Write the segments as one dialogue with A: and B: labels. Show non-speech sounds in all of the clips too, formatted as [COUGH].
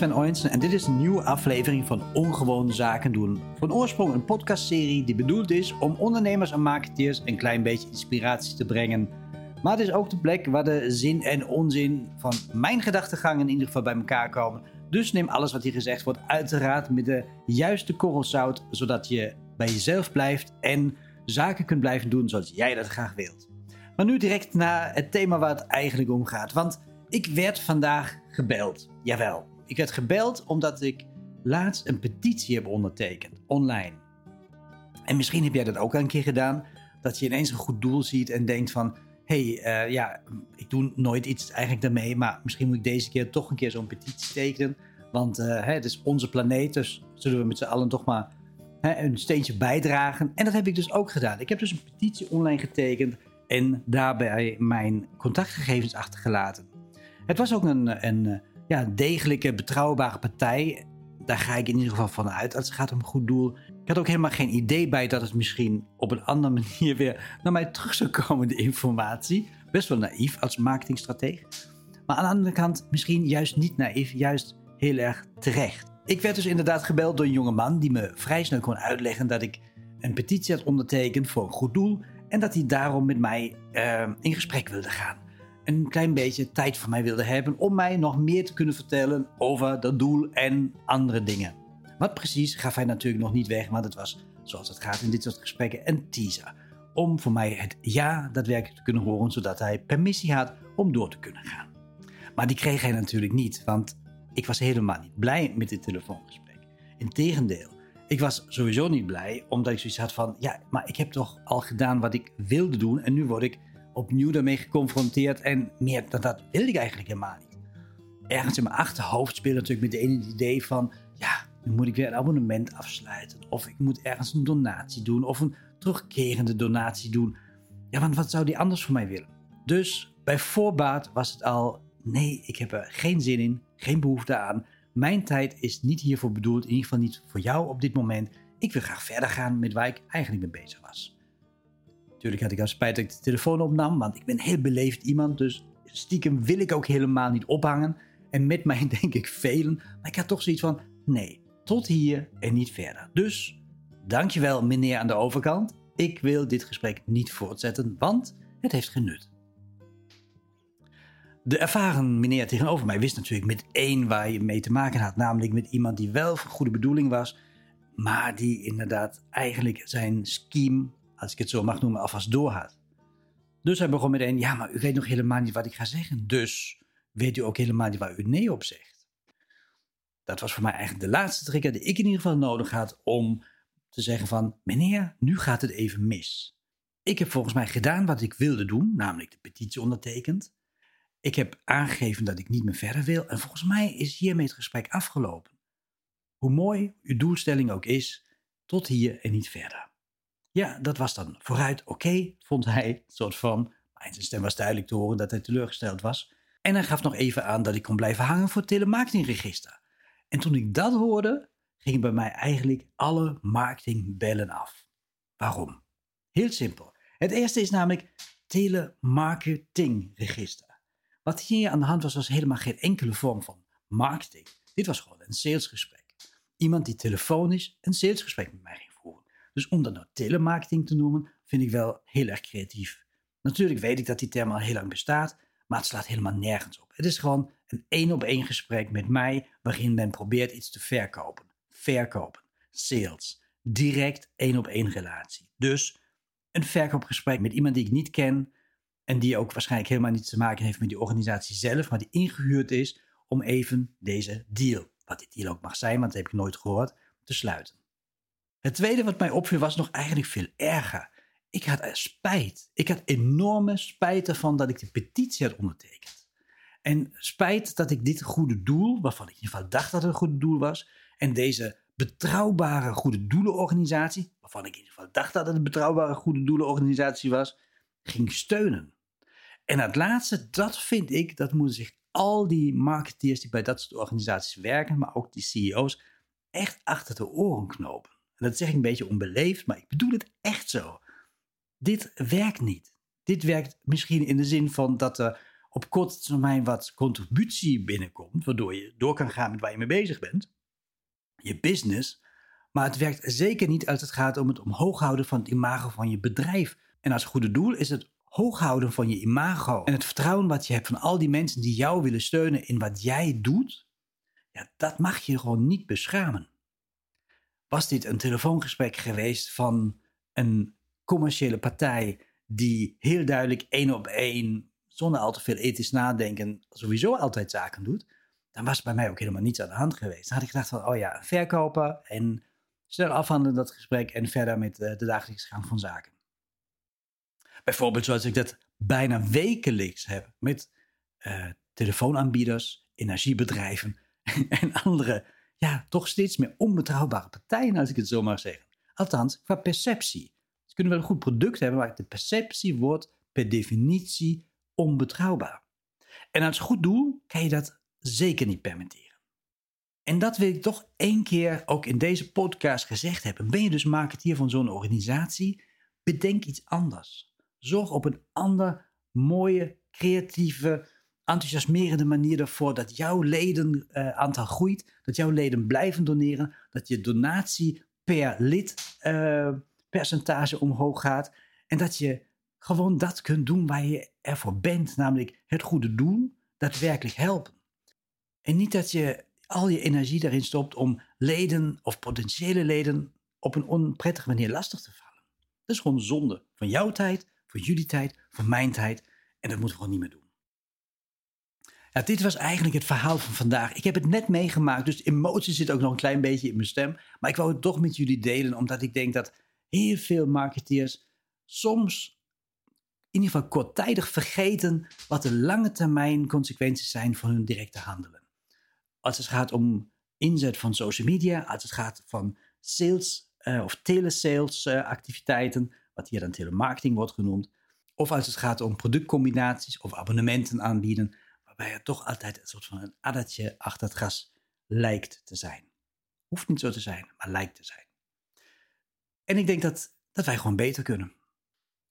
A: Sven en dit is een nieuwe aflevering van Ongewone Zaken doen. Van oorsprong een podcastserie die bedoeld is om ondernemers en marketeers een klein beetje inspiratie te brengen. Maar het is ook de plek waar de zin en onzin van mijn gedachtegang in ieder geval bij elkaar komen. Dus neem alles wat hier gezegd wordt uiteraard met de juiste korrel zout, zodat je bij jezelf blijft en zaken kunt blijven doen zoals jij dat graag wilt. Maar nu direct naar het thema waar het eigenlijk om gaat. Want ik werd vandaag gebeld. Jawel, ik werd gebeld omdat ik laatst een petitie heb ondertekend, online. En misschien heb jij dat ook al een keer gedaan, dat je ineens een goed doel ziet en denkt van... hé, hey, uh, ja, ik doe nooit iets eigenlijk daarmee, maar misschien moet ik deze keer toch een keer zo'n petitie tekenen. Want hè, het is onze planeet, dus zullen we met z'n allen toch maar een steentje bijdragen. En dat heb ik dus ook gedaan. Ik heb dus een petitie online getekend en daarbij mijn contactgegevens achtergelaten. Het was ook een, een ja, degelijke, betrouwbare partij. Daar ga ik in ieder geval van uit als het gaat om een goed doel. Ik had ook helemaal geen idee bij dat het misschien op een andere [LAUGHS] manier weer naar mij terug zou komen, de informatie. Best wel naïef als marketingstratege. Maar aan de andere kant misschien juist niet naïef, juist heel erg terecht. Ik werd dus inderdaad gebeld door een jonge man die me vrij snel kon uitleggen dat ik een petitie had ondertekend voor een goed doel en dat hij daarom met mij uh, in gesprek wilde gaan een klein beetje tijd van mij wilde hebben om mij nog meer te kunnen vertellen over dat doel en andere dingen. Wat precies gaf hij natuurlijk nog niet weg, maar dat was, zoals het gaat in dit soort gesprekken, een teaser. Om voor mij het ja daadwerkelijk te kunnen horen, zodat hij permissie had om door te kunnen gaan. Maar die kreeg hij natuurlijk niet, want ik was helemaal niet blij met dit telefoongesprek. Integendeel, ik was sowieso niet blij, omdat ik zoiets had van: ja, maar ik heb toch al gedaan wat ik wilde doen en nu word ik opnieuw daarmee geconfronteerd. En meer dan dat wilde ik eigenlijk helemaal niet. Ergens in mijn achterhoofd speelde natuurlijk meteen het idee van... ja, nu moet ik weer een abonnement afsluiten. Of ik moet ergens een donatie doen. Of een terugkerende donatie doen. Ja, want wat zou die anders voor mij willen? Dus bij voorbaat was het al... nee, ik heb er geen zin in, geen behoefte aan. Mijn tijd is niet hiervoor bedoeld. In ieder geval niet voor jou op dit moment. Ik wil graag verder gaan met waar ik eigenlijk mee bezig was. Natuurlijk had ik al spijt dat ik de telefoon opnam, want ik ben heel beleefd iemand. Dus stiekem wil ik ook helemaal niet ophangen. En met mij [LAUGHS] denk ik velen. Maar ik had toch zoiets van, nee, tot hier en niet verder. Dus, dankjewel meneer aan de overkant. Ik wil dit gesprek niet voortzetten, want het heeft geen nut. De ervaren meneer tegenover mij wist natuurlijk met één waar je mee te maken had. Namelijk met iemand die wel van goede bedoeling was, maar die inderdaad eigenlijk zijn scheme als ik het zo mag noemen, alvast doorhad. Dus hij begon meteen, ja, maar u weet nog helemaal niet wat ik ga zeggen. Dus weet u ook helemaal niet waar u nee op zegt. Dat was voor mij eigenlijk de laatste trigger die ik in ieder geval nodig had om te zeggen van, meneer, nu gaat het even mis. Ik heb volgens mij gedaan wat ik wilde doen, namelijk de petitie ondertekend. Ik heb aangegeven dat ik niet meer verder wil en volgens mij is hiermee het gesprek afgelopen. Hoe mooi uw doelstelling ook is, tot hier en niet verder. Ja, dat was dan vooruit oké, vond hij. Een soort van, zijn stem was duidelijk te horen dat hij teleurgesteld was. En hij gaf nog even aan dat ik kon blijven hangen voor het telemarketingregister. En toen ik dat hoorde, gingen bij mij eigenlijk alle marketingbellen af. Waarom? Heel simpel. Het eerste is namelijk telemarketingregister. Wat hier aan de hand was, was helemaal geen enkele vorm van marketing. Dit was gewoon een salesgesprek. Iemand die telefonisch een salesgesprek met mij ging dus om dat nou telemarketing te noemen, vind ik wel heel erg creatief. Natuurlijk weet ik dat die term al heel lang bestaat, maar het slaat helemaal nergens op. Het is gewoon een één op één gesprek met mij waarin men probeert iets te verkopen. Verkopen, sales, direct één op één relatie. Dus een verkoopgesprek met iemand die ik niet ken en die ook waarschijnlijk helemaal niets te maken heeft met die organisatie zelf, maar die ingehuurd is om even deze deal, wat dit deal ook mag zijn, want dat heb ik nooit gehoord, te sluiten. Het tweede wat mij opviel was nog eigenlijk veel erger. Ik had spijt. Ik had enorme spijt ervan dat ik de petitie had ondertekend. En spijt dat ik dit goede doel, waarvan ik in ieder geval dacht dat het een goed doel was, en deze betrouwbare goede doelenorganisatie, waarvan ik in ieder geval dacht dat het een betrouwbare goede doelenorganisatie was, ging steunen. En het laatste, dat vind ik, dat moeten zich al die marketeers die bij dat soort organisaties werken, maar ook die CEO's, echt achter de oren knopen. Dat zeg ik een beetje onbeleefd, maar ik bedoel het echt zo. Dit werkt niet. Dit werkt misschien in de zin van dat de op korte termijn wat contributie binnenkomt, waardoor je door kan gaan met waar je mee bezig bent, je business. Maar het werkt zeker niet als het gaat om het omhoog houden van het imago van je bedrijf. En als goede doel is het hoog houden van je imago en het vertrouwen wat je hebt van al die mensen die jou willen steunen in wat jij doet, ja, dat mag je gewoon niet beschamen. Was dit een telefoongesprek geweest van een commerciële partij die heel duidelijk één op één, zonder al te veel ethisch nadenken, sowieso altijd zaken doet, dan was bij mij ook helemaal niets aan de hand geweest. Dan had ik gedacht van, oh ja, verkopen en snel afhandelen dat gesprek en verder met de, de dagelijkse gang van zaken. Bijvoorbeeld zoals ik dat bijna wekelijks heb met uh, telefoonaanbieders, energiebedrijven [LAUGHS] en andere, ja, toch steeds meer onbetrouwbare partijen, als ik het zo mag zeggen. Althans, qua perceptie. Ze kunnen wel een goed product hebben, maar de perceptie wordt per definitie onbetrouwbaar. En als goed doel kan je dat zeker niet permitteren. En dat wil ik toch één keer ook in deze podcast gezegd hebben. Ben je dus marketeer van zo'n organisatie? Bedenk iets anders. Zorg op een andere, mooie, creatieve, enthousiasmerende manier ervoor dat jouw ledenaantal uh, groeit, dat jouw leden blijven doneren, dat je donatie per lid uh, percentage omhoog gaat en dat je gewoon dat kunt doen waar je ervoor bent, namelijk het goede doen, daadwerkelijk helpen. En niet dat je al je energie daarin stopt om leden of potentiële leden op een onprettige manier lastig te vallen. Dat is gewoon zonde van jouw tijd, van jullie tijd, van mijn tijd en dat moeten we gewoon niet meer doen. Ja, dit was eigenlijk het verhaal van vandaag. Ik heb het net meegemaakt, dus emotie zit ook nog een klein beetje in mijn stem. Maar ik wou het toch met jullie delen, omdat ik denk dat heel veel marketeers soms in ieder geval korttijdig vergeten wat de lange termijn consequenties zijn van hun directe handelen. Als het gaat om inzet van social media, als het gaat van sales uh, of telesales uh, activiteiten, wat hier dan telemarketing wordt genoemd, of als het gaat om productcombinaties of abonnementen aanbieden, waarbij het toch altijd een soort van een addertje achter het gras lijkt te zijn. Hoeft niet zo te zijn, maar lijkt te zijn. En ik denk dat, dat wij gewoon beter kunnen.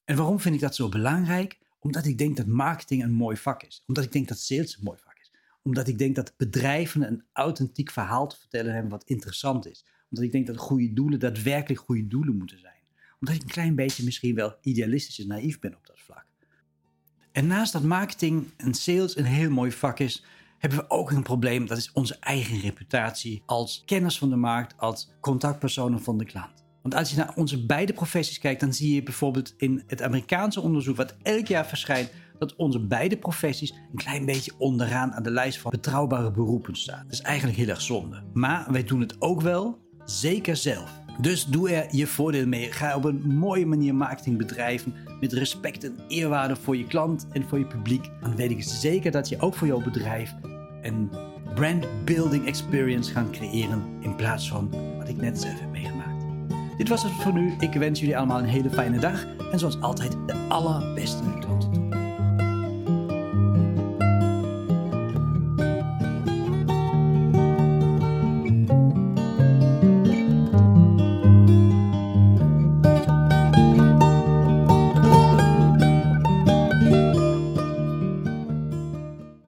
A: En waarom vind ik dat zo belangrijk? Omdat ik denk dat marketing een mooi vak is. Omdat ik denk dat sales een mooi vak is. Omdat ik denk dat bedrijven een authentiek verhaal te vertellen hebben wat interessant is. Omdat ik denk dat goede doelen daadwerkelijk goede doelen moeten zijn. Omdat ik een klein beetje misschien wel idealistisch en naïef ben op dat vlak. En naast dat marketing en sales een heel mooi vak is, hebben we ook een probleem. Dat is onze eigen reputatie als kenners van de markt, als contactpersonen van de klant. Want als je naar onze beide professies kijkt, dan zie je bijvoorbeeld in het Amerikaanse onderzoek, wat elk jaar verschijnt, dat onze beide professies een klein beetje onderaan aan de lijst van betrouwbare beroepen staan. Dat is eigenlijk heel erg zonde. Maar wij doen het ook wel, zeker zelf. Dus doe er je voordeel mee. Ga op een mooie manier marketing bedrijven met respect en eerwaarde voor je klant en voor je publiek. Dan weet ik zeker dat je ook voor jouw bedrijf een brand building experience gaat creëren in plaats van wat ik net zelf heb meegemaakt. Dit was het voor nu. Ik wens jullie allemaal een hele fijne dag en zoals altijd de allerbeste tot